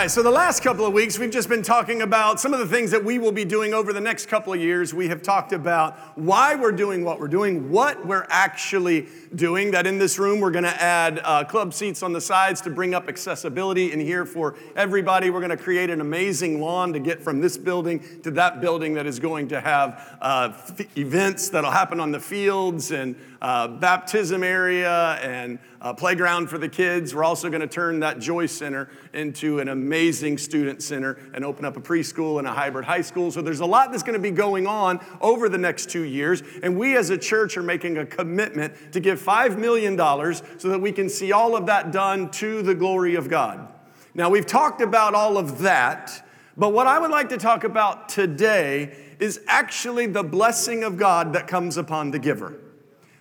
right, so the last couple of weeks, we've just been talking about some of the things that we will be doing over the next couple of years. We have talked about why we're doing what we're doing, what we're actually doing. That in this room, we're going to add uh, club seats on the sides to bring up accessibility in here for everybody. We're going to create an amazing lawn to get from this building to that building that is going to have uh, f- events that'll happen on the fields and uh, baptism area and playground for the kids. We're also going to turn that Joy Center into an amazing student center and open up a preschool and a hybrid high school. So there's a lot that's going to be going on over the next two years. And we as a church are making a commitment to give $5 million so that we can see all of that done to the glory of God. Now, we've talked about all of that, but what I would like to talk about today is actually the blessing of God that comes upon the giver.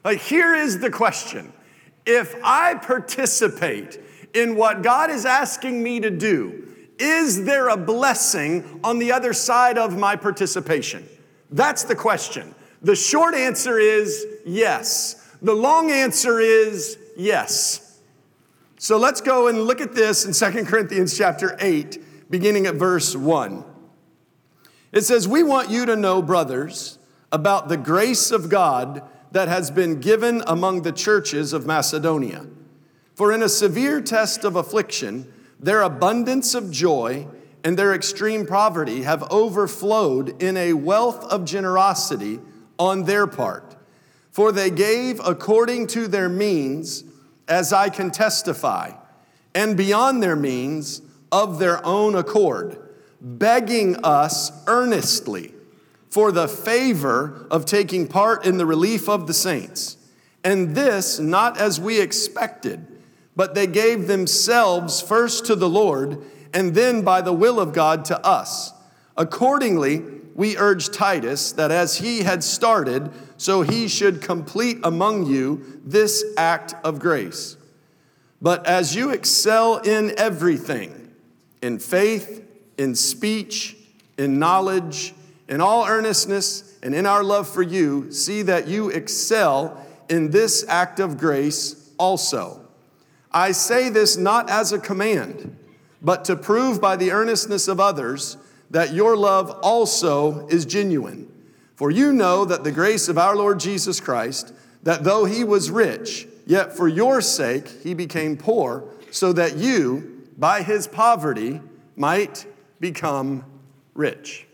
Like, here is the question if I participate in what God is asking me to do, is there a blessing on the other side of my participation? That's the question. The short answer is yes. The long answer is yes. So let's go and look at this in Second Corinthians chapter 8, beginning at verse 1. It says, We want you to know, brothers, about the grace of God that has been given among the churches of Macedonia. For in a severe test of affliction, their abundance of joy and their extreme poverty have overflowed in a wealth of generosity on their part. For they gave according to their means, as I can testify, and beyond their means of their own accord, begging us earnestly for the favor of taking part in the relief of the saints. And this not as we expected, but they gave themselves first to the Lord, and then by the will of God to us. Accordingly, we urge Titus that as he had started, so he should complete among you this act of grace. But as you excel in everything, in faith, in speech, in knowledge, in all earnestness and in our love for you, see that you excel in this act of grace also. I say this not as a command, but to prove by the earnestness of others that your love also is genuine. For you know that the grace of our Lord Jesus Christ, that though he was rich, yet for your sake he became poor, so that you, by his poverty, might become rich.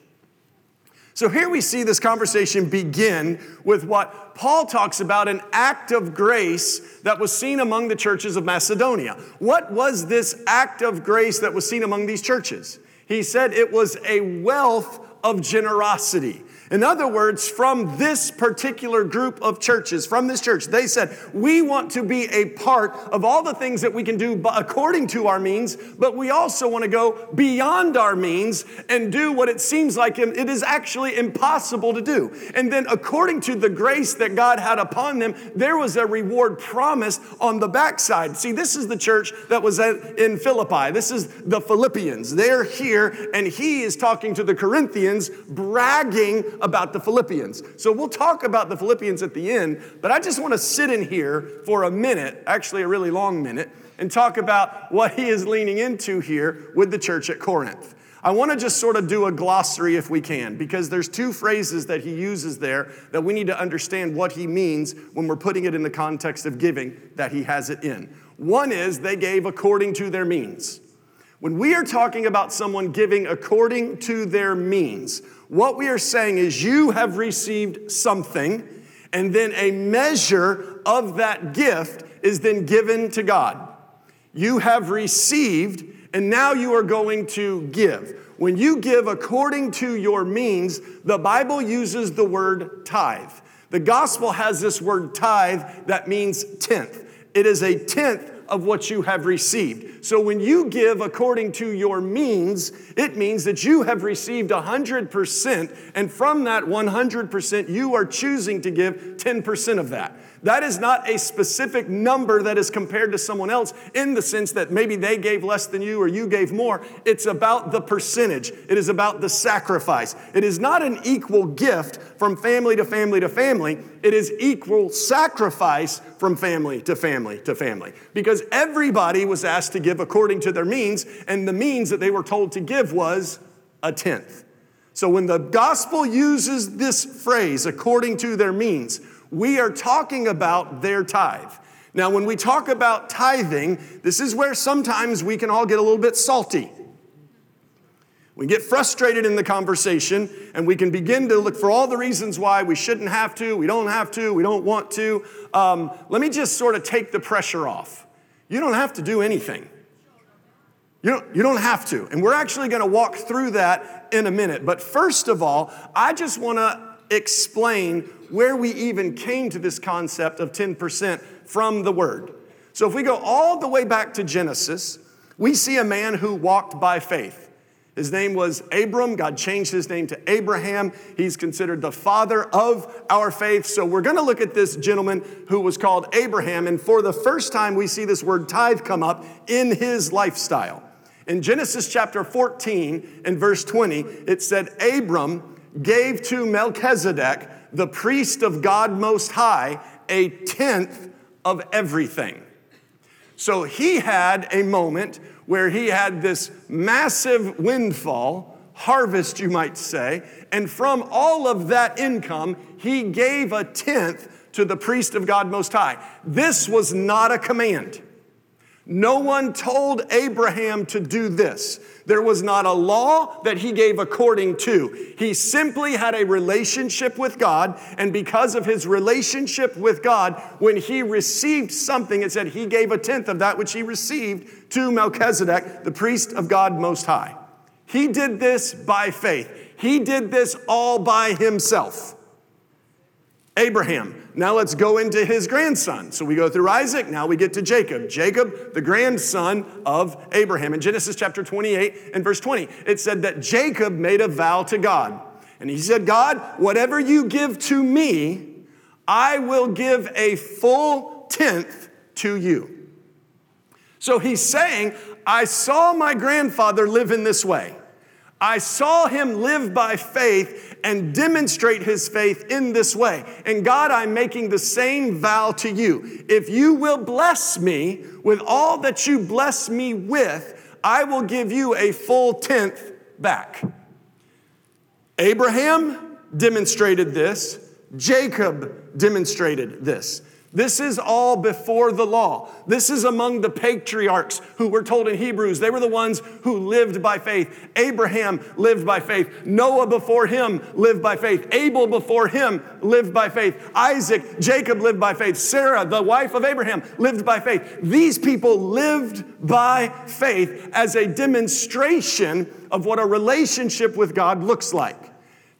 So here we see this conversation begin with what Paul talks about an act of grace that was seen among the churches of Macedonia. What was this act of grace that was seen among these churches? He said it was a wealth of generosity. In other words, from this particular group of churches, from this church, they said, We want to be a part of all the things that we can do according to our means, but we also want to go beyond our means and do what it seems like it is actually impossible to do. And then, according to the grace that God had upon them, there was a reward promised on the backside. See, this is the church that was in Philippi. This is the Philippians. They're here, and he is talking to the Corinthians, bragging about the Philippians. So we'll talk about the Philippians at the end, but I just want to sit in here for a minute, actually a really long minute, and talk about what he is leaning into here with the church at Corinth. I want to just sort of do a glossary if we can, because there's two phrases that he uses there that we need to understand what he means when we're putting it in the context of giving that he has it in. One is they gave according to their means. When we are talking about someone giving according to their means, what we are saying is you have received something, and then a measure of that gift is then given to God. You have received, and now you are going to give. When you give according to your means, the Bible uses the word tithe. The gospel has this word tithe that means tenth. It is a tenth of what you have received. So when you give according to your means, it means that you have received 100%, and from that 100%, you are choosing to give 10% of that. That is not a specific number that is compared to someone else in the sense that maybe they gave less than you or you gave more. It's about the percentage, it is about the sacrifice. It is not an equal gift from family to family to family, it is equal sacrifice from family to family to family. Because everybody was asked to give according to their means, and the means that they were told to give was a tenth. So when the gospel uses this phrase, according to their means, we are talking about their tithe. Now, when we talk about tithing, this is where sometimes we can all get a little bit salty. We get frustrated in the conversation and we can begin to look for all the reasons why we shouldn't have to, we don't have to, we don't want to. Um, let me just sort of take the pressure off. You don't have to do anything. You don't, you don't have to. And we're actually going to walk through that in a minute. But first of all, I just want to explain where we even came to this concept of 10% from the Word. So if we go all the way back to Genesis, we see a man who walked by faith. His name was Abram. God changed his name to Abraham. He's considered the father of our faith. So we're going to look at this gentleman who was called Abraham. And for the first time, we see this word tithe come up in his lifestyle. In Genesis chapter 14 and verse 20, it said, Abram gave to Melchizedek, the priest of God Most High, a tenth of everything. So he had a moment where he had this massive windfall, harvest, you might say, and from all of that income, he gave a tenth to the priest of God Most High. This was not a command. No one told Abraham to do this. There was not a law that he gave according to. He simply had a relationship with God, and because of his relationship with God, when he received something, it said he gave a tenth of that which he received to Melchizedek, the priest of God Most High. He did this by faith, he did this all by himself. Abraham. Now let's go into his grandson. So we go through Isaac, now we get to Jacob. Jacob, the grandson of Abraham. In Genesis chapter 28 and verse 20, it said that Jacob made a vow to God. And he said, God, whatever you give to me, I will give a full tenth to you. So he's saying, I saw my grandfather live in this way. I saw him live by faith and demonstrate his faith in this way. And God, I'm making the same vow to you. If you will bless me with all that you bless me with, I will give you a full tenth back. Abraham demonstrated this, Jacob demonstrated this. This is all before the law. This is among the patriarchs who were told in Hebrews. They were the ones who lived by faith. Abraham lived by faith. Noah before him lived by faith. Abel before him lived by faith. Isaac, Jacob lived by faith. Sarah, the wife of Abraham, lived by faith. These people lived by faith as a demonstration of what a relationship with God looks like.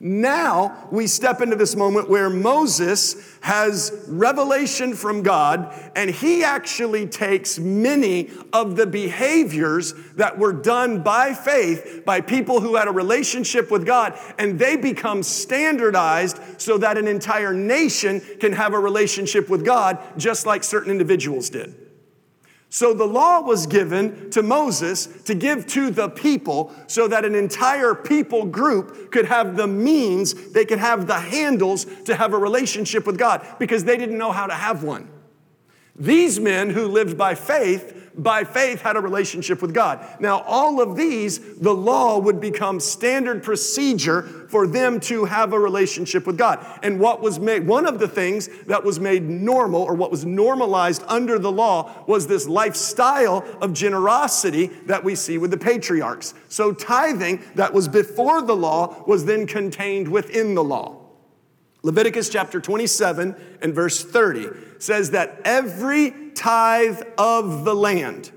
Now we step into this moment where Moses has revelation from God, and he actually takes many of the behaviors that were done by faith by people who had a relationship with God, and they become standardized so that an entire nation can have a relationship with God, just like certain individuals did. So the law was given to Moses to give to the people so that an entire people group could have the means, they could have the handles to have a relationship with God because they didn't know how to have one. These men who lived by faith by faith had a relationship with God. Now, all of these, the law would become standard procedure for them to have a relationship with God. And what was made, one of the things that was made normal or what was normalized under the law was this lifestyle of generosity that we see with the patriarchs. So, tithing that was before the law was then contained within the law. Leviticus chapter 27 and verse 30 says that every tithe of the land,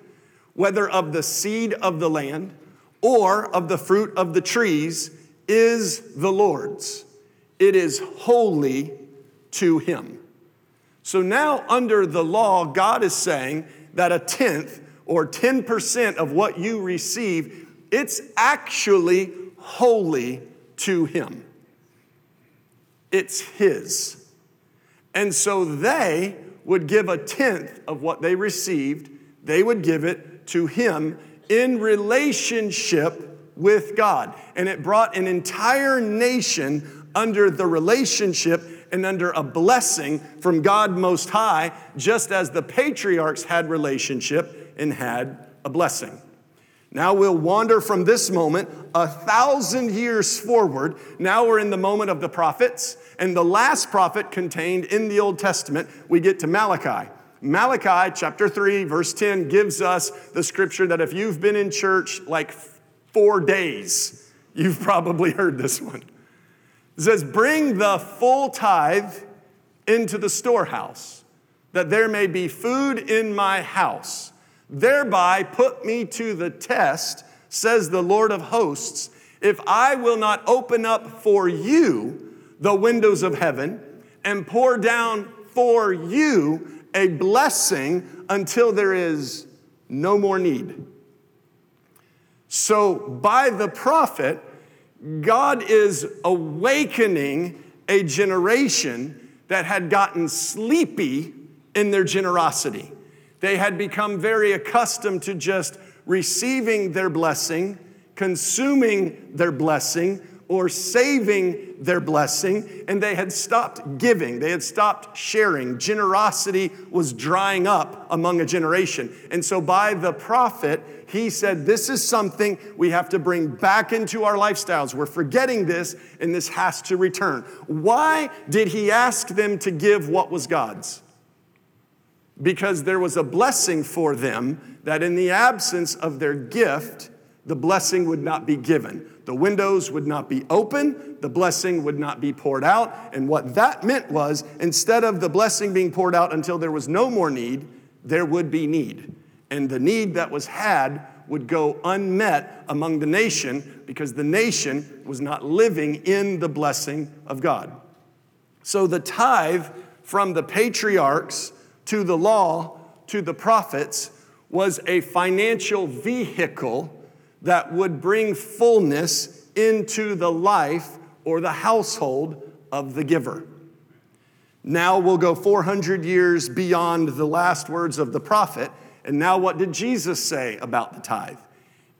whether of the seed of the land or of the fruit of the trees, is the Lord's. It is holy to him. So now, under the law, God is saying that a tenth or 10% of what you receive, it's actually holy to him. It's his. And so they would give a tenth of what they received, they would give it to him in relationship with God. And it brought an entire nation under the relationship and under a blessing from God Most High, just as the patriarchs had relationship and had a blessing. Now we'll wander from this moment a thousand years forward. Now we're in the moment of the prophets, and the last prophet contained in the Old Testament, we get to Malachi. Malachi chapter 3, verse 10 gives us the scripture that if you've been in church like four days, you've probably heard this one. It says, Bring the full tithe into the storehouse, that there may be food in my house Thereby put me to the test, says the Lord of hosts, if I will not open up for you the windows of heaven and pour down for you a blessing until there is no more need. So, by the prophet, God is awakening a generation that had gotten sleepy in their generosity. They had become very accustomed to just receiving their blessing, consuming their blessing, or saving their blessing, and they had stopped giving. They had stopped sharing. Generosity was drying up among a generation. And so, by the prophet, he said, This is something we have to bring back into our lifestyles. We're forgetting this, and this has to return. Why did he ask them to give what was God's? Because there was a blessing for them that in the absence of their gift, the blessing would not be given. The windows would not be open, the blessing would not be poured out. And what that meant was instead of the blessing being poured out until there was no more need, there would be need. And the need that was had would go unmet among the nation because the nation was not living in the blessing of God. So the tithe from the patriarchs to the law, to the prophets, was a financial vehicle that would bring fullness into the life or the household of the giver. Now we'll go 400 years beyond the last words of the prophet. And now, what did Jesus say about the tithe?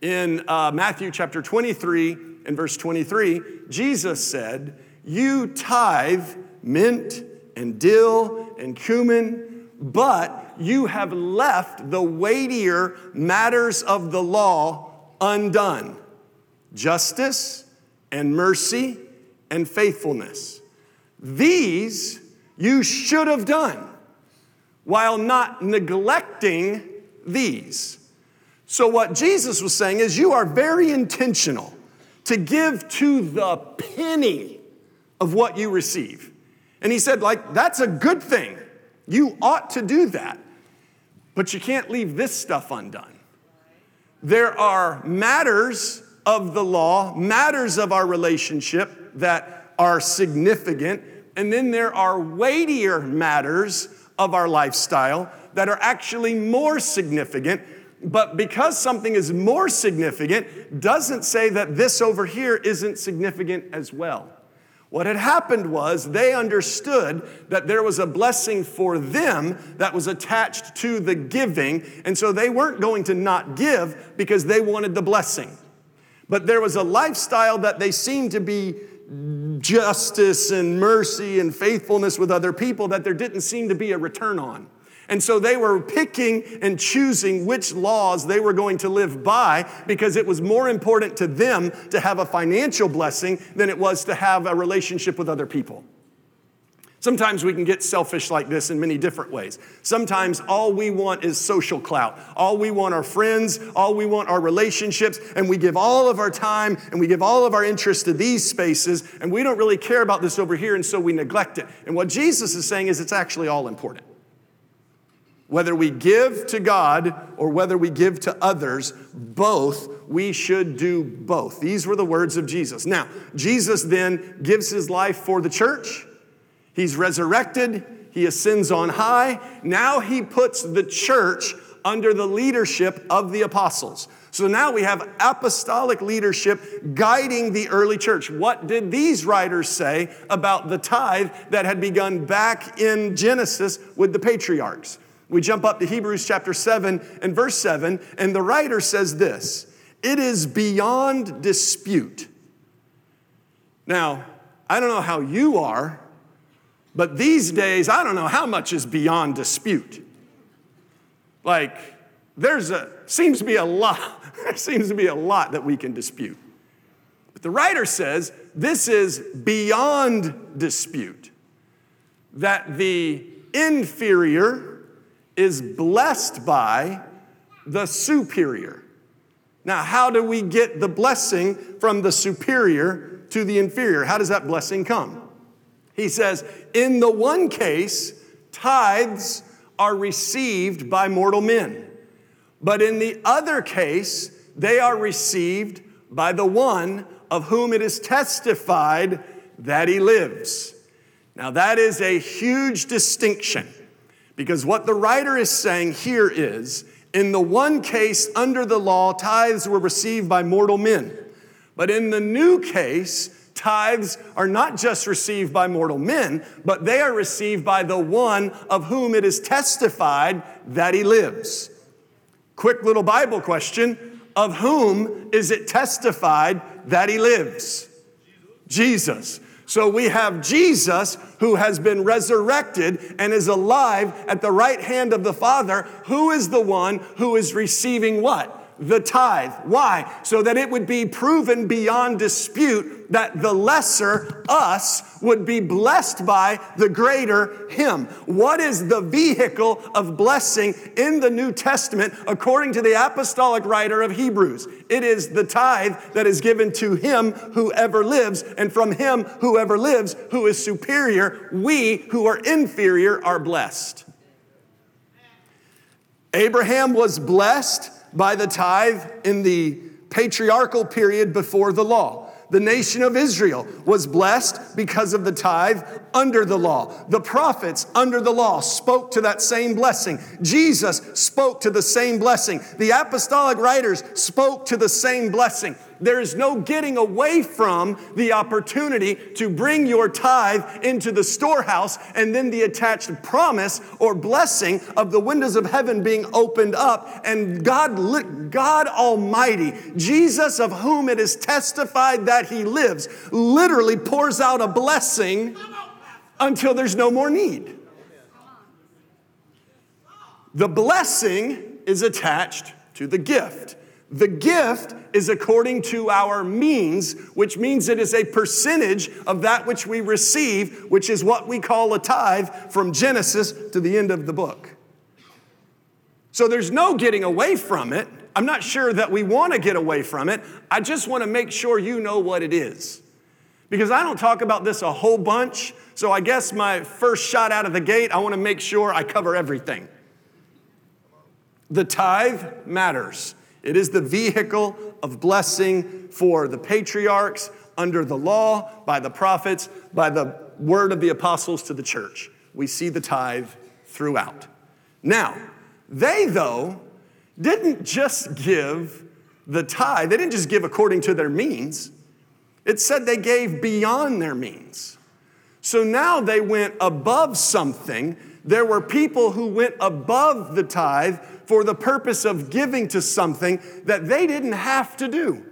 In uh, Matthew chapter 23 and verse 23, Jesus said, You tithe mint and dill and cumin but you have left the weightier matters of the law undone justice and mercy and faithfulness. These you should have done while not neglecting these. So, what Jesus was saying is, you are very intentional to give to the penny of what you receive. And he said, like, that's a good thing. You ought to do that. But you can't leave this stuff undone. There are matters of the law, matters of our relationship that are significant, and then there are weightier matters of our lifestyle that are actually more significant. But because something is more significant, doesn't say that this over here isn't significant as well. What had happened was they understood that there was a blessing for them that was attached to the giving, and so they weren't going to not give because they wanted the blessing. But there was a lifestyle that they seemed to be justice and mercy and faithfulness with other people that there didn't seem to be a return on. And so they were picking and choosing which laws they were going to live by because it was more important to them to have a financial blessing than it was to have a relationship with other people. Sometimes we can get selfish like this in many different ways. Sometimes all we want is social clout. All we want are friends. All we want are relationships. And we give all of our time and we give all of our interest to these spaces. And we don't really care about this over here. And so we neglect it. And what Jesus is saying is it's actually all important. Whether we give to God or whether we give to others, both, we should do both. These were the words of Jesus. Now, Jesus then gives his life for the church. He's resurrected. He ascends on high. Now he puts the church under the leadership of the apostles. So now we have apostolic leadership guiding the early church. What did these writers say about the tithe that had begun back in Genesis with the patriarchs? We jump up to Hebrews chapter 7 and verse 7, and the writer says this It is beyond dispute. Now, I don't know how you are, but these days, I don't know how much is beyond dispute. Like, there's a, seems to be a lot, there seems to be a lot that we can dispute. But the writer says this is beyond dispute, that the inferior is blessed by the superior. Now, how do we get the blessing from the superior to the inferior? How does that blessing come? He says, in the one case, tithes are received by mortal men. But in the other case, they are received by the one of whom it is testified that he lives. Now, that is a huge distinction because what the writer is saying here is in the one case under the law, tithes were received by mortal men. But in the new case, tithes are not just received by mortal men, but they are received by the one of whom it is testified that he lives. Quick little Bible question Of whom is it testified that he lives? Jesus. So we have Jesus who has been resurrected and is alive at the right hand of the Father, who is the one who is receiving what? The tithe. Why? So that it would be proven beyond dispute that the lesser us would be blessed by the greater him. What is the vehicle of blessing in the New Testament according to the apostolic writer of Hebrews? It is the tithe that is given to him who ever lives, and from him who ever lives, who is superior, we who are inferior are blessed. Abraham was blessed by the tithe in the patriarchal period before the law. The nation of Israel was blessed because of the tithe under the law. The prophets under the law spoke to that same blessing. Jesus spoke to the same blessing. The apostolic writers spoke to the same blessing. There is no getting away from the opportunity to bring your tithe into the storehouse and then the attached promise or blessing of the windows of heaven being opened up and God, God Almighty, Jesus of whom it is testified that he lives, literally pours out a blessing until there's no more need. The blessing is attached to the gift. The gift is according to our means, which means it is a percentage of that which we receive, which is what we call a tithe from Genesis to the end of the book. So there's no getting away from it. I'm not sure that we want to get away from it. I just want to make sure you know what it is. Because I don't talk about this a whole bunch, so I guess my first shot out of the gate, I want to make sure I cover everything. The tithe matters. It is the vehicle of blessing for the patriarchs under the law, by the prophets, by the word of the apostles to the church. We see the tithe throughout. Now, they, though, didn't just give the tithe, they didn't just give according to their means. It said they gave beyond their means. So now they went above something. There were people who went above the tithe for the purpose of giving to something that they didn't have to do.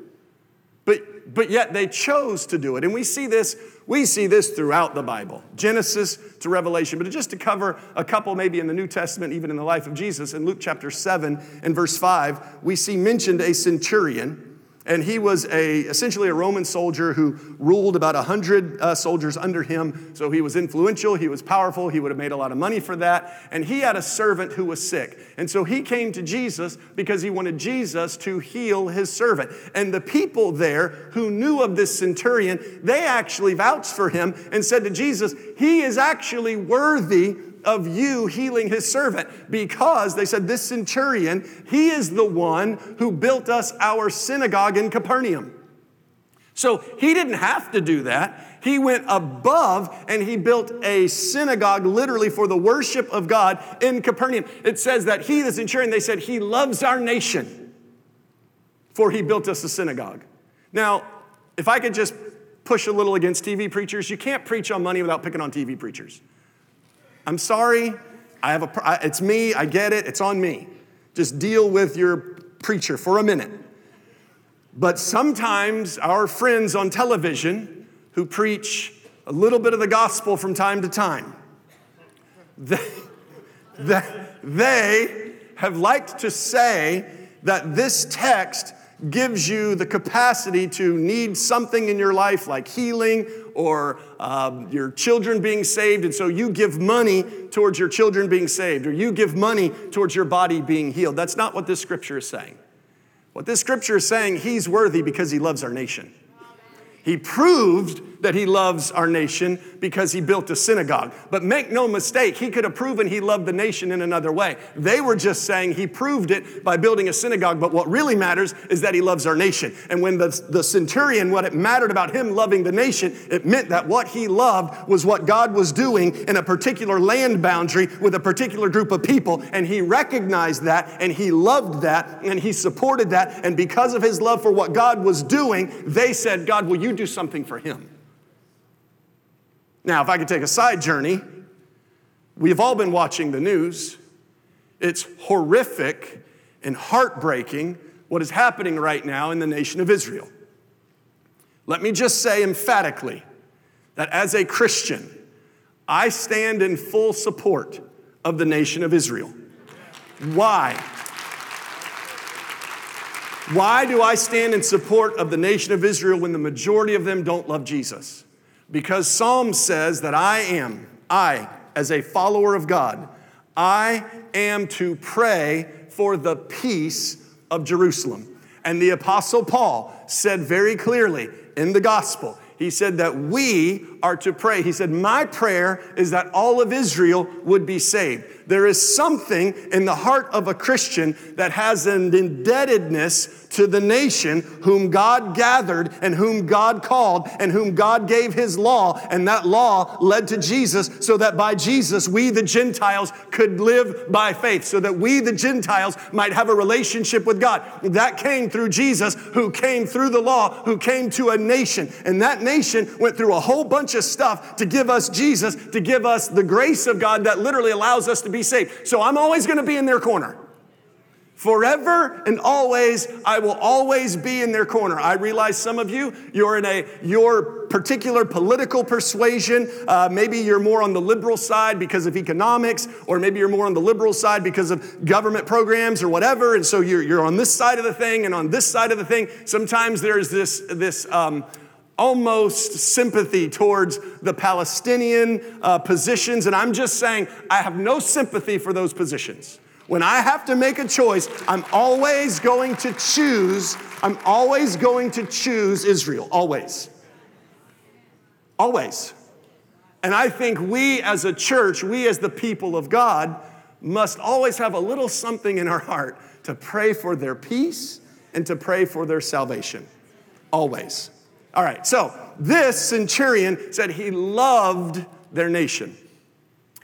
But, but yet they chose to do it. And we see this, we see this throughout the Bible, Genesis to Revelation. But just to cover a couple, maybe in the New Testament, even in the life of Jesus, in Luke chapter 7 and verse 5, we see mentioned a centurion and he was a, essentially a Roman soldier who ruled about 100 uh, soldiers under him. So he was influential, he was powerful, he would have made a lot of money for that. And he had a servant who was sick. And so he came to Jesus because he wanted Jesus to heal his servant. And the people there who knew of this centurion, they actually vouched for him and said to Jesus, He is actually worthy of you healing his servant because they said, This centurion, he is the one who built us our synagogue in Capernaum. So he didn't have to do that. He went above and he built a synagogue literally for the worship of God in Capernaum. It says that he, the centurion, they said, he loves our nation, for he built us a synagogue. Now, if I could just push a little against TV preachers, you can't preach on money without picking on TV preachers. I'm sorry. I have a, it's me. I get it. It's on me. Just deal with your preacher for a minute. But sometimes our friends on television who preach a little bit of the gospel from time to time, they, they, they have liked to say that this text gives you the capacity to need something in your life like healing or um, your children being saved, and so you give money towards your children being saved, or you give money towards your body being healed. That's not what this scripture is saying. What this scripture is saying, he's worthy because he loves our nation. He proved that he loves our nation because he built a synagogue. But make no mistake, he could have proven he loved the nation in another way. They were just saying he proved it by building a synagogue. But what really matters is that he loves our nation. And when the, the centurion, what it mattered about him loving the nation, it meant that what he loved was what God was doing in a particular land boundary with a particular group of people. And he recognized that and he loved that and he supported that. And because of his love for what God was doing, they said, God, will you do something for him. Now, if I could take a side journey, we've all been watching the news. It's horrific and heartbreaking what is happening right now in the nation of Israel. Let me just say emphatically that as a Christian, I stand in full support of the nation of Israel. Why? Why do I stand in support of the nation of Israel when the majority of them don't love Jesus? Because Psalm says that I am, I, as a follower of God, I am to pray for the peace of Jerusalem. And the Apostle Paul said very clearly in the gospel, he said that we are to pray. He said, My prayer is that all of Israel would be saved. There is something in the heart of a Christian that has an indebtedness to the nation whom God gathered and whom God called and whom God gave his law. And that law led to Jesus so that by Jesus, we, the Gentiles, could live by faith, so that we, the Gentiles, might have a relationship with God. That came through Jesus, who came through the law, who came to a nation. And that nation went through a whole bunch of stuff to give us Jesus, to give us the grace of God that literally allows us to be be saved. So I'm always going to be in their corner. Forever and always, I will always be in their corner. I realize some of you, you're in a your particular political persuasion. Uh, maybe you're more on the liberal side because of economics, or maybe you're more on the liberal side because of government programs or whatever. And so you're, you're on this side of the thing and on this side of the thing. Sometimes there's this this. Um, almost sympathy towards the Palestinian uh, positions. And I'm just saying, I have no sympathy for those positions. When I have to make a choice, I'm always going to choose, I'm always going to choose Israel, always. Always. And I think we as a church, we as the people of God, must always have a little something in our heart to pray for their peace and to pray for their salvation. Always. All right, so this centurion said he loved their nation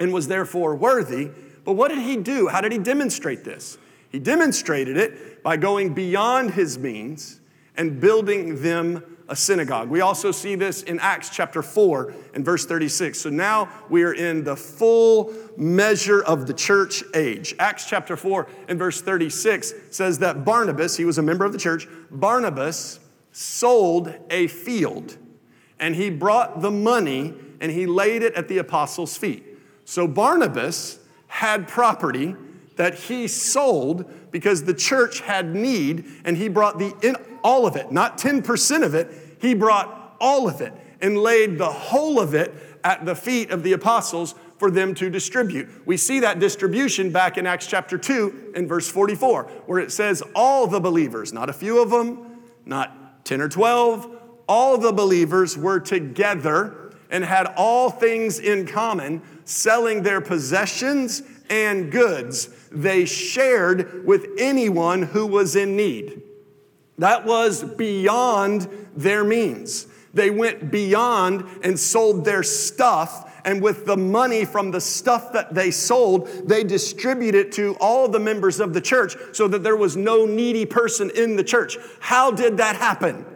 and was therefore worthy. But what did he do? How did he demonstrate this? He demonstrated it by going beyond his means and building them a synagogue. We also see this in Acts chapter 4 and verse 36. So now we are in the full measure of the church age. Acts chapter 4 and verse 36 says that Barnabas, he was a member of the church, Barnabas sold a field and he brought the money and he laid it at the apostles' feet. So Barnabas had property that he sold because the church had need and he brought the in, all of it, not 10% of it, he brought all of it and laid the whole of it at the feet of the apostles for them to distribute. We see that distribution back in Acts chapter 2 and verse 44, where it says, All the believers, not a few of them, not 10 or 12, all the believers were together and had all things in common, selling their possessions and goods. They shared with anyone who was in need. That was beyond their means. They went beyond and sold their stuff. And with the money from the stuff that they sold, they distributed it to all the members of the church so that there was no needy person in the church. How did that happen?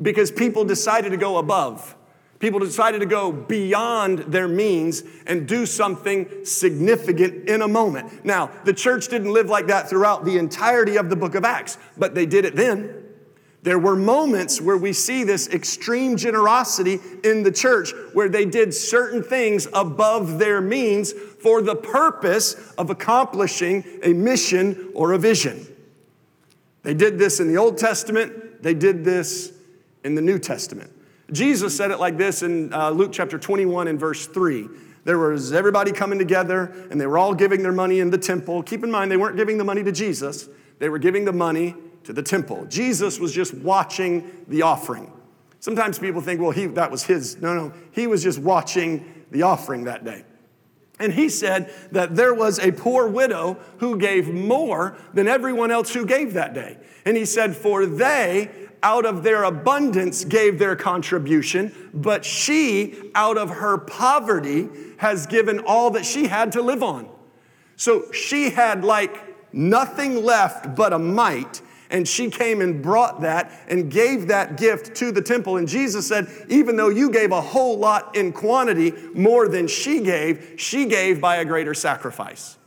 Because people decided to go above. People decided to go beyond their means and do something significant in a moment. Now, the church didn't live like that throughout the entirety of the book of Acts, but they did it then. There were moments where we see this extreme generosity in the church where they did certain things above their means for the purpose of accomplishing a mission or a vision. They did this in the Old Testament, they did this in the New Testament. Jesus said it like this in uh, Luke chapter 21 and verse 3. There was everybody coming together and they were all giving their money in the temple. Keep in mind, they weren't giving the money to Jesus, they were giving the money to the temple. Jesus was just watching the offering. Sometimes people think, well, he, that was his. No, no, he was just watching the offering that day. And he said that there was a poor widow who gave more than everyone else who gave that day. And he said, For they out of their abundance gave their contribution, but she, out of her poverty, has given all that she had to live on. So she had like nothing left but a mite, and she came and brought that and gave that gift to the temple. And Jesus said, even though you gave a whole lot in quantity, more than she gave, she gave by a greater sacrifice.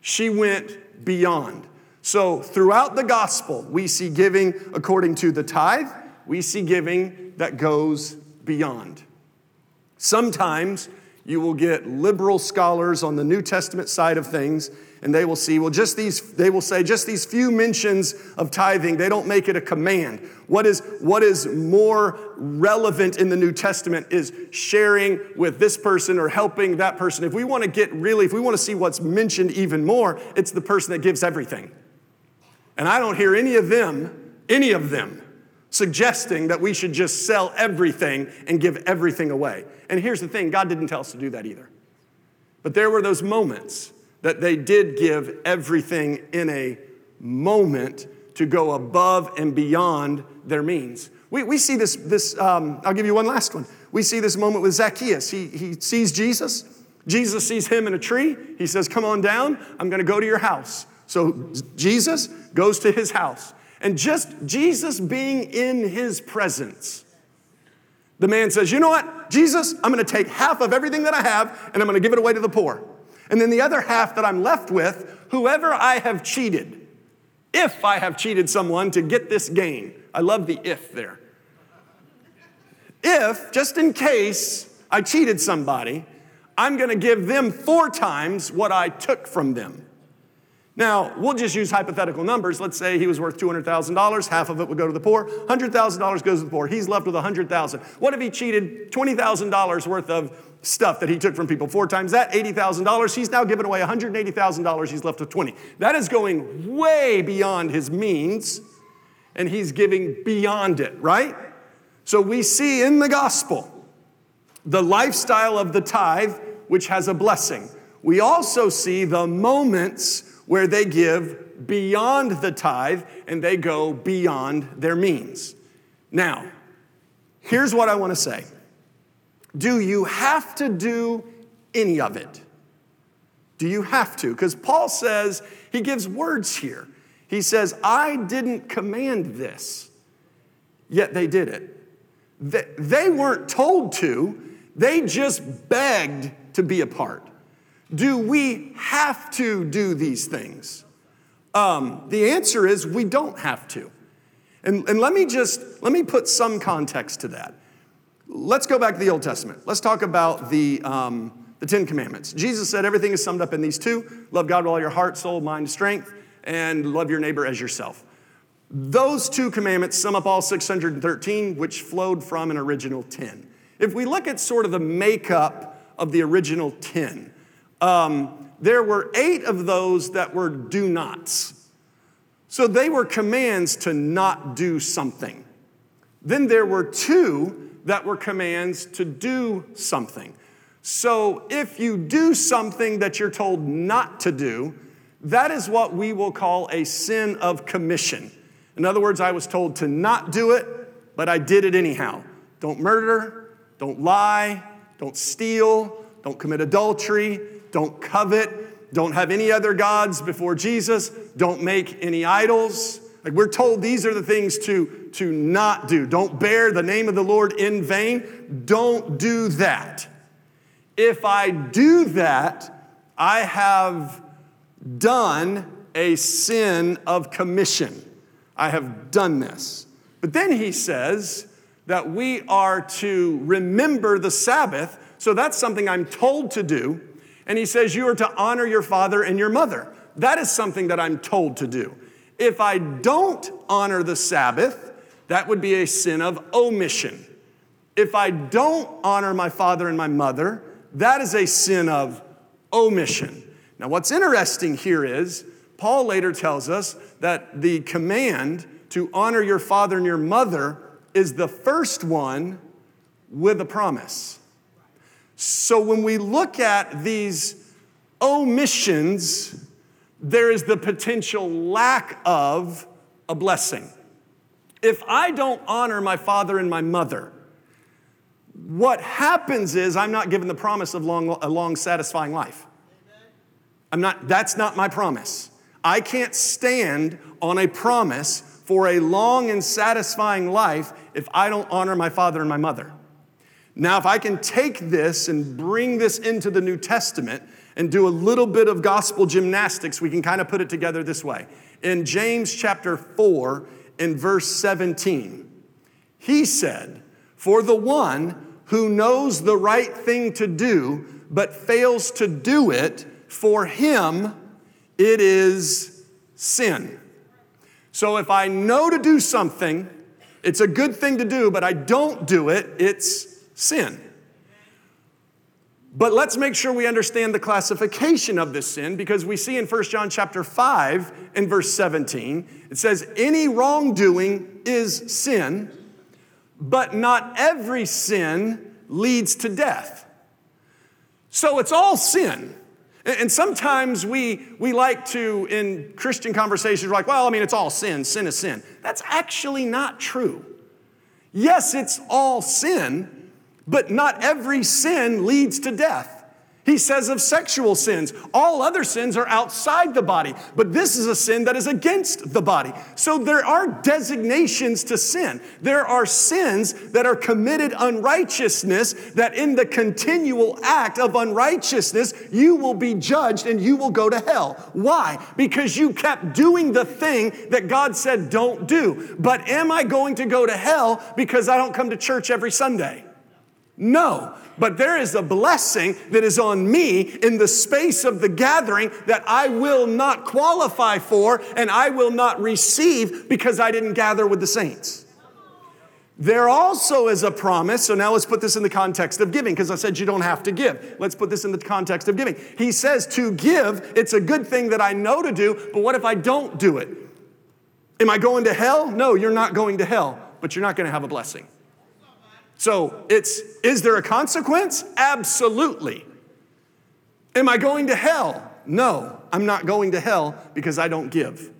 She went beyond. So, throughout the gospel, we see giving according to the tithe, we see giving that goes beyond. Sometimes you will get liberal scholars on the New Testament side of things, and they will see, well, just these, they will say, just these few mentions of tithing, they don't make it a command. What is, what is more relevant in the New Testament is sharing with this person or helping that person. If we want to get really, if we want to see what's mentioned even more, it's the person that gives everything. And I don't hear any of them, any of them, suggesting that we should just sell everything and give everything away. And here's the thing God didn't tell us to do that either. But there were those moments that they did give everything in a moment to go above and beyond their means. We, we see this, this um, I'll give you one last one. We see this moment with Zacchaeus. He, he sees Jesus. Jesus sees him in a tree. He says, Come on down. I'm going to go to your house. So Jesus goes to his house. And just Jesus being in his presence, the man says, You know what, Jesus, I'm gonna take half of everything that I have and I'm gonna give it away to the poor. And then the other half that I'm left with, whoever I have cheated, if I have cheated someone to get this gain. I love the if there. If, just in case I cheated somebody, I'm gonna give them four times what I took from them. Now, we'll just use hypothetical numbers. Let's say he was worth $200,000, half of it would go to the poor, $100,000 goes to the poor. He's left with 100,000. What if he cheated $20,000 worth of stuff that he took from people? Four times that, $80,000. He's now given away $180,000. He's left with 20. That is going way beyond his means, and he's giving beyond it, right? So we see in the gospel the lifestyle of the tithe, which has a blessing. We also see the moments where they give beyond the tithe and they go beyond their means. Now, here's what I want to say Do you have to do any of it? Do you have to? Because Paul says, he gives words here. He says, I didn't command this, yet they did it. They weren't told to, they just begged to be a part. Do we have to do these things? Um, the answer is we don't have to. And, and let me just, let me put some context to that. Let's go back to the Old Testament. Let's talk about the, um, the Ten Commandments. Jesus said everything is summed up in these two love God with all your heart, soul, mind, strength, and love your neighbor as yourself. Those two commandments sum up all 613, which flowed from an original 10. If we look at sort of the makeup of the original 10, um, there were eight of those that were do nots. So they were commands to not do something. Then there were two that were commands to do something. So if you do something that you're told not to do, that is what we will call a sin of commission. In other words, I was told to not do it, but I did it anyhow. Don't murder, don't lie, don't steal, don't commit adultery, don't covet, don't have any other gods before Jesus, don't make any idols. Like we're told these are the things to, to not do. Don't bear the name of the Lord in vain. Don't do that. If I do that, I have done a sin of commission. I have done this. But then he says that we are to remember the Sabbath. So that's something I'm told to do. And he says, You are to honor your father and your mother. That is something that I'm told to do. If I don't honor the Sabbath, that would be a sin of omission. If I don't honor my father and my mother, that is a sin of omission. Now, what's interesting here is Paul later tells us that the command to honor your father and your mother is the first one with a promise. So when we look at these omissions, there is the potential lack of a blessing. If I don't honor my father and my mother, what happens is I'm not given the promise of long, a long, satisfying life. I'm not, that's not my promise. I can't stand on a promise for a long and satisfying life if I don't honor my father and my mother. Now, if I can take this and bring this into the New Testament and do a little bit of gospel gymnastics, we can kind of put it together this way. In James chapter 4, in verse 17, he said, For the one who knows the right thing to do, but fails to do it, for him it is sin. So if I know to do something, it's a good thing to do, but I don't do it, it's sin. But let's make sure we understand the classification of this sin because we see in 1 John chapter 5 and verse 17, it says, Any wrongdoing is sin, but not every sin leads to death. So it's all sin. And sometimes we, we like to, in Christian conversations, we're like, well, I mean, it's all sin. Sin is sin. That's actually not true. Yes, it's all sin, but not every sin leads to death. He says of sexual sins, all other sins are outside the body, but this is a sin that is against the body. So there are designations to sin. There are sins that are committed unrighteousness, that in the continual act of unrighteousness, you will be judged and you will go to hell. Why? Because you kept doing the thing that God said don't do. But am I going to go to hell because I don't come to church every Sunday? No, but there is a blessing that is on me in the space of the gathering that I will not qualify for and I will not receive because I didn't gather with the saints. There also is a promise. So now let's put this in the context of giving because I said you don't have to give. Let's put this in the context of giving. He says to give, it's a good thing that I know to do, but what if I don't do it? Am I going to hell? No, you're not going to hell, but you're not going to have a blessing. So it's, is there a consequence? Absolutely. Am I going to hell? No, I'm not going to hell because I don't give.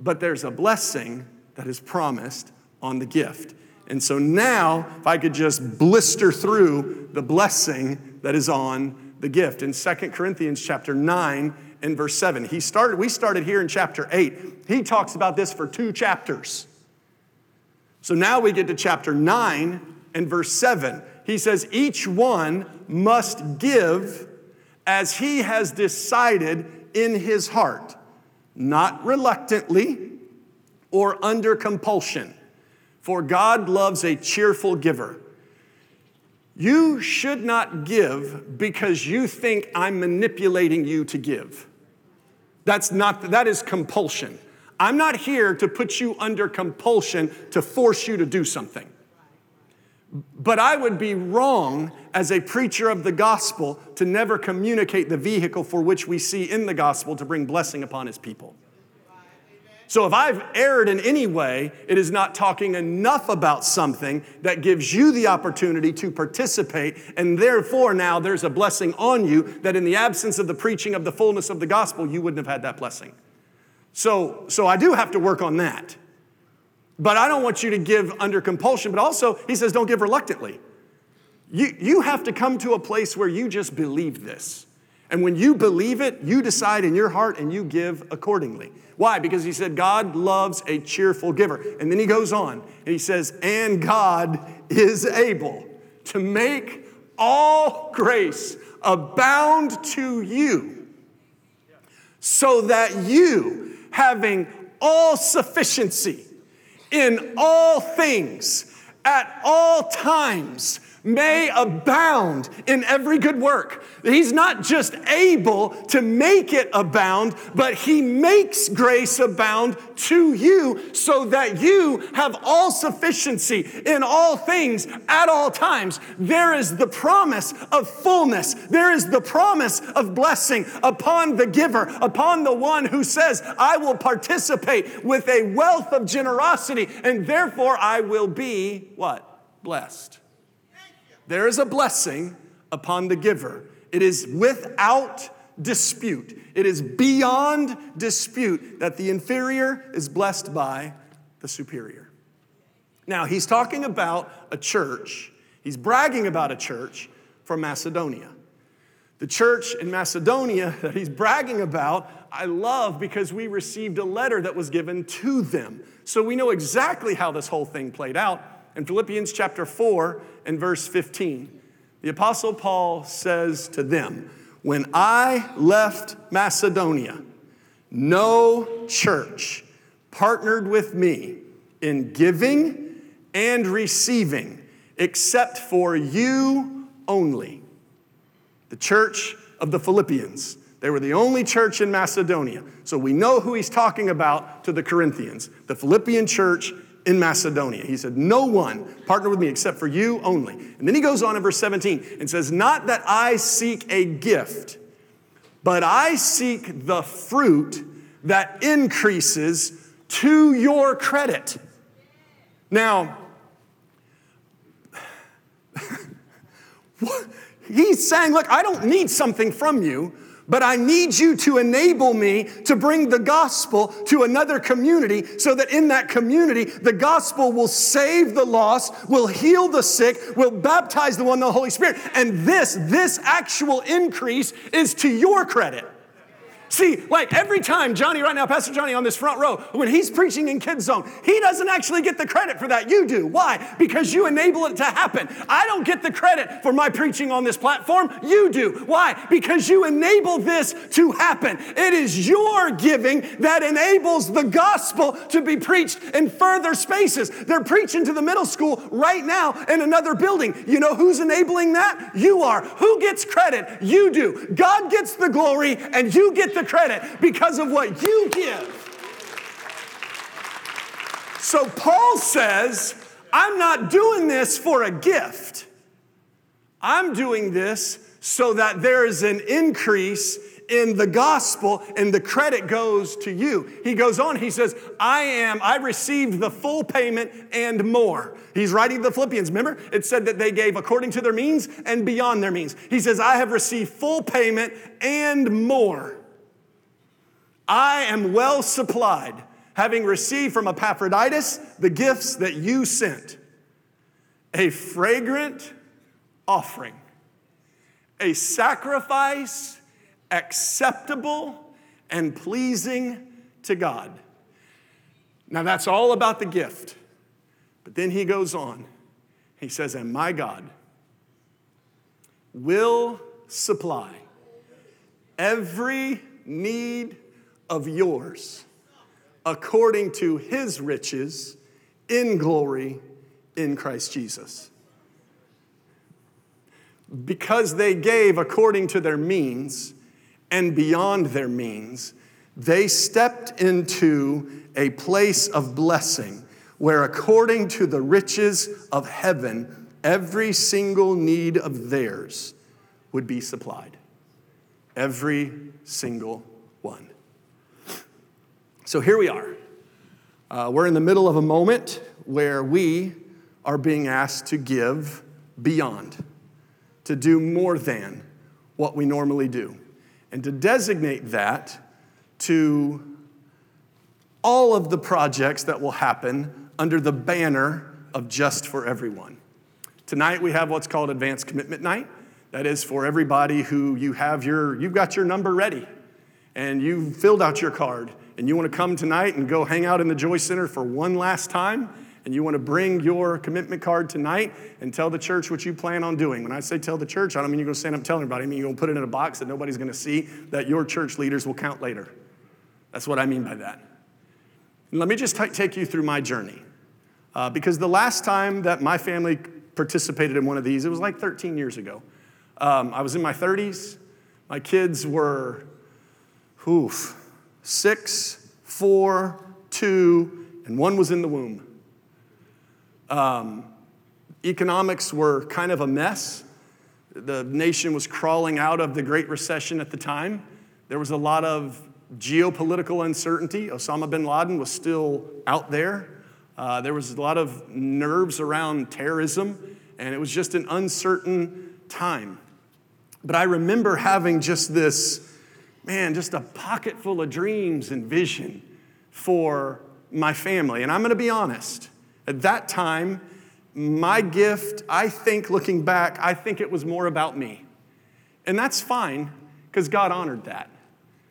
But there's a blessing that is promised on the gift. And so now, if I could just blister through the blessing that is on the gift. In Second Corinthians chapter 9 and verse 7, he started, we started here in chapter 8. He talks about this for two chapters. So now we get to chapter 9 and verse 7. He says, Each one must give as he has decided in his heart, not reluctantly or under compulsion, for God loves a cheerful giver. You should not give because you think I'm manipulating you to give. That's not, that is compulsion. I'm not here to put you under compulsion to force you to do something. But I would be wrong as a preacher of the gospel to never communicate the vehicle for which we see in the gospel to bring blessing upon his people. So if I've erred in any way, it is not talking enough about something that gives you the opportunity to participate, and therefore now there's a blessing on you that in the absence of the preaching of the fullness of the gospel, you wouldn't have had that blessing. So, so I do have to work on that. but I don't want you to give under compulsion. But also, he says, don't give reluctantly. You, you have to come to a place where you just believe this. And when you believe it, you decide in your heart and you give accordingly. Why? Because he said, God loves a cheerful giver. And then he goes on and he says, and God is able to make all grace abound to you, so that you, having all sufficiency in all things, at all times, may abound in every good work. He's not just able to make it abound, but He makes grace abound to you so that you have all sufficiency in all things at all times. There is the promise of fullness, there is the promise of blessing upon the giver, upon the one who says, I will participate with a wealth of generosity, and therefore I will be what? Blessed. There is a blessing upon the giver. It is without dispute. It is beyond dispute that the inferior is blessed by the superior. Now, he's talking about a church, he's bragging about a church from Macedonia. The church in Macedonia that he's bragging about, I love because we received a letter that was given to them. So we know exactly how this whole thing played out. In Philippians chapter 4 and verse 15, the Apostle Paul says to them, When I left Macedonia, no church partnered with me in giving and receiving except for you only. The church of the Philippians. They were the only church in Macedonia. So we know who he's talking about to the Corinthians, the Philippian church in Macedonia. He said, No one partner with me except for you only. And then he goes on in verse 17 and says, Not that I seek a gift, but I seek the fruit that increases to your credit. Now, he's saying, Look, I don't need something from you but I need you to enable me to bring the gospel to another community so that in that community, the gospel will save the lost, will heal the sick, will baptize the one the Holy Spirit. And this, this actual increase is to your credit. See, like every time Johnny, right now, Pastor Johnny on this front row, when he's preaching in Kids Zone, he doesn't actually get the credit for that. You do. Why? Because you enable it to happen. I don't get the credit for my preaching on this platform. You do. Why? Because you enable this to happen. It is your giving that enables the gospel to be preached in further spaces. They're preaching to the middle school right now in another building. You know who's enabling that? You are. Who gets credit? You do. God gets the glory and you get the the credit because of what you give. So Paul says, I'm not doing this for a gift. I'm doing this so that there is an increase in the gospel and the credit goes to you. He goes on, he says, I am, I received the full payment and more. He's writing the Philippians. Remember, it said that they gave according to their means and beyond their means. He says, I have received full payment and more. I am well supplied, having received from Epaphroditus the gifts that you sent a fragrant offering, a sacrifice acceptable and pleasing to God. Now, that's all about the gift. But then he goes on. He says, And my God will supply every need of yours according to his riches in glory in Christ Jesus. Because they gave according to their means and beyond their means, they stepped into a place of blessing where, according to the riches of heaven, every single need of theirs would be supplied. Every single. So here we are. Uh, we're in the middle of a moment where we are being asked to give beyond, to do more than what we normally do, and to designate that to all of the projects that will happen under the banner of Just for Everyone. Tonight we have what's called Advanced Commitment Night. That is for everybody who you have your, you've got your number ready and you've filled out your card and you want to come tonight and go hang out in the Joy Center for one last time and you want to bring your commitment card tonight and tell the church what you plan on doing. When I say tell the church, I don't mean you're going to stand up and tell everybody. I mean you're going to put it in a box that nobody's going to see that your church leaders will count later. That's what I mean by that. And let me just t- take you through my journey. Uh, because the last time that my family participated in one of these, it was like 13 years ago. Um, I was in my 30s. My kids were, oof, six, four, two, and one was in the womb. Um, economics were kind of a mess. The nation was crawling out of the Great Recession at the time. There was a lot of geopolitical uncertainty. Osama bin Laden was still out there. Uh, there was a lot of nerves around terrorism, and it was just an uncertain time. But I remember having just this, man, just a pocket full of dreams and vision for my family. And I'm going to be honest, at that time, my gift, I think looking back, I think it was more about me. And that's fine because God honored that.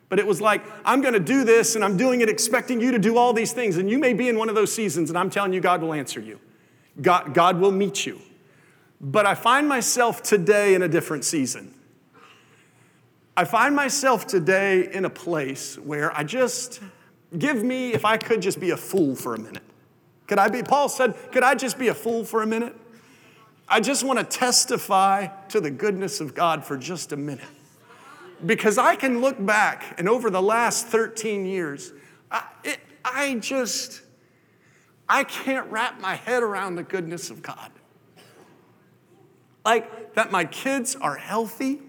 But it was like, I'm going to do this and I'm doing it expecting you to do all these things. And you may be in one of those seasons, and I'm telling you, God will answer you. God, God will meet you. But I find myself today in a different season. I find myself today in a place where I just, give me, if I could just be a fool for a minute. Could I be, Paul said, could I just be a fool for a minute? I just want to testify to the goodness of God for just a minute. Because I can look back and over the last 13 years, I, it, I just, I can't wrap my head around the goodness of God. Like that my kids are healthy,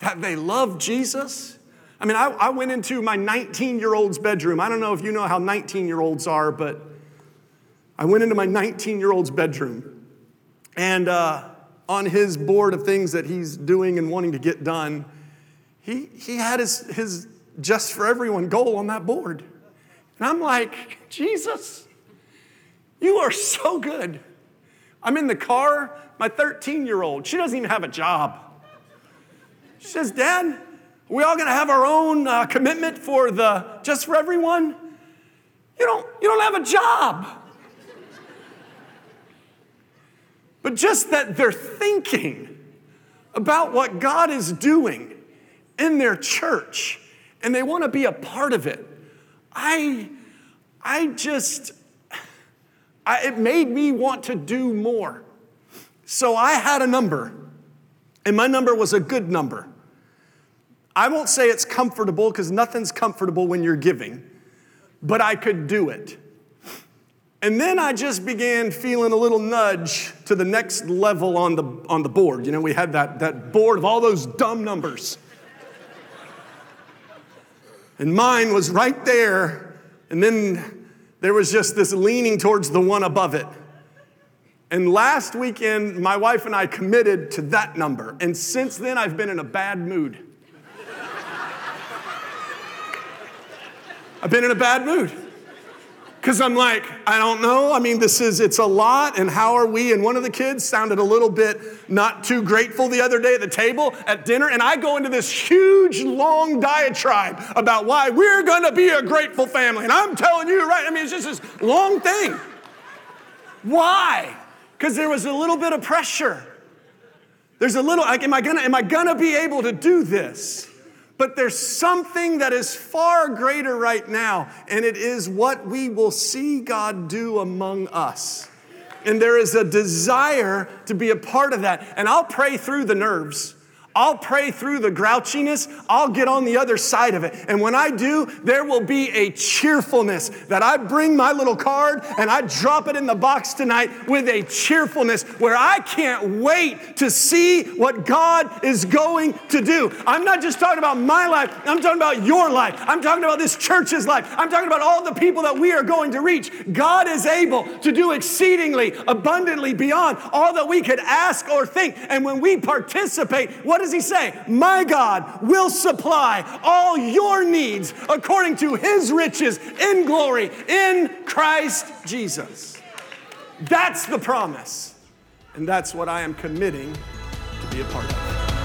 that they love Jesus. I mean, I, I went into my 19 year old's bedroom. I don't know if you know how 19 year olds are, but I went into my 19 year old's bedroom, and uh, on his board of things that he's doing and wanting to get done, he, he had his, his just for everyone goal on that board. And I'm like, Jesus, you are so good. I'm in the car, my 13 year old, she doesn't even have a job. She says, Dad, are we all gonna have our own uh, commitment for the just for everyone? You don't, you don't have a job. but just that they're thinking about what God is doing in their church and they want to be a part of it. I, I just, I, it made me want to do more. So I had a number, and my number was a good number. I won't say it's comfortable because nothing's comfortable when you're giving, but I could do it. And then I just began feeling a little nudge to the next level on the, on the board. You know, we had that, that board of all those dumb numbers. and mine was right there. And then there was just this leaning towards the one above it. And last weekend, my wife and I committed to that number. And since then, I've been in a bad mood. I've been in a bad mood. Because I'm like, I don't know. I mean, this is, it's a lot, and how are we? And one of the kids sounded a little bit not too grateful the other day at the table at dinner, and I go into this huge, long diatribe about why we're gonna be a grateful family. And I'm telling you, right? I mean, it's just this long thing. Why? Because there was a little bit of pressure. There's a little, like, am I gonna, am I gonna be able to do this? But there's something that is far greater right now, and it is what we will see God do among us. And there is a desire to be a part of that. And I'll pray through the nerves. I'll pray through the grouchiness. I'll get on the other side of it. And when I do, there will be a cheerfulness that I bring my little card and I drop it in the box tonight with a cheerfulness where I can't wait to see what God is going to do. I'm not just talking about my life, I'm talking about your life. I'm talking about this church's life. I'm talking about all the people that we are going to reach. God is able to do exceedingly abundantly beyond all that we could ask or think. And when we participate, what does he say? My God will supply all your needs according to his riches in glory in Christ Jesus. That's the promise. And that's what I am committing to be a part of.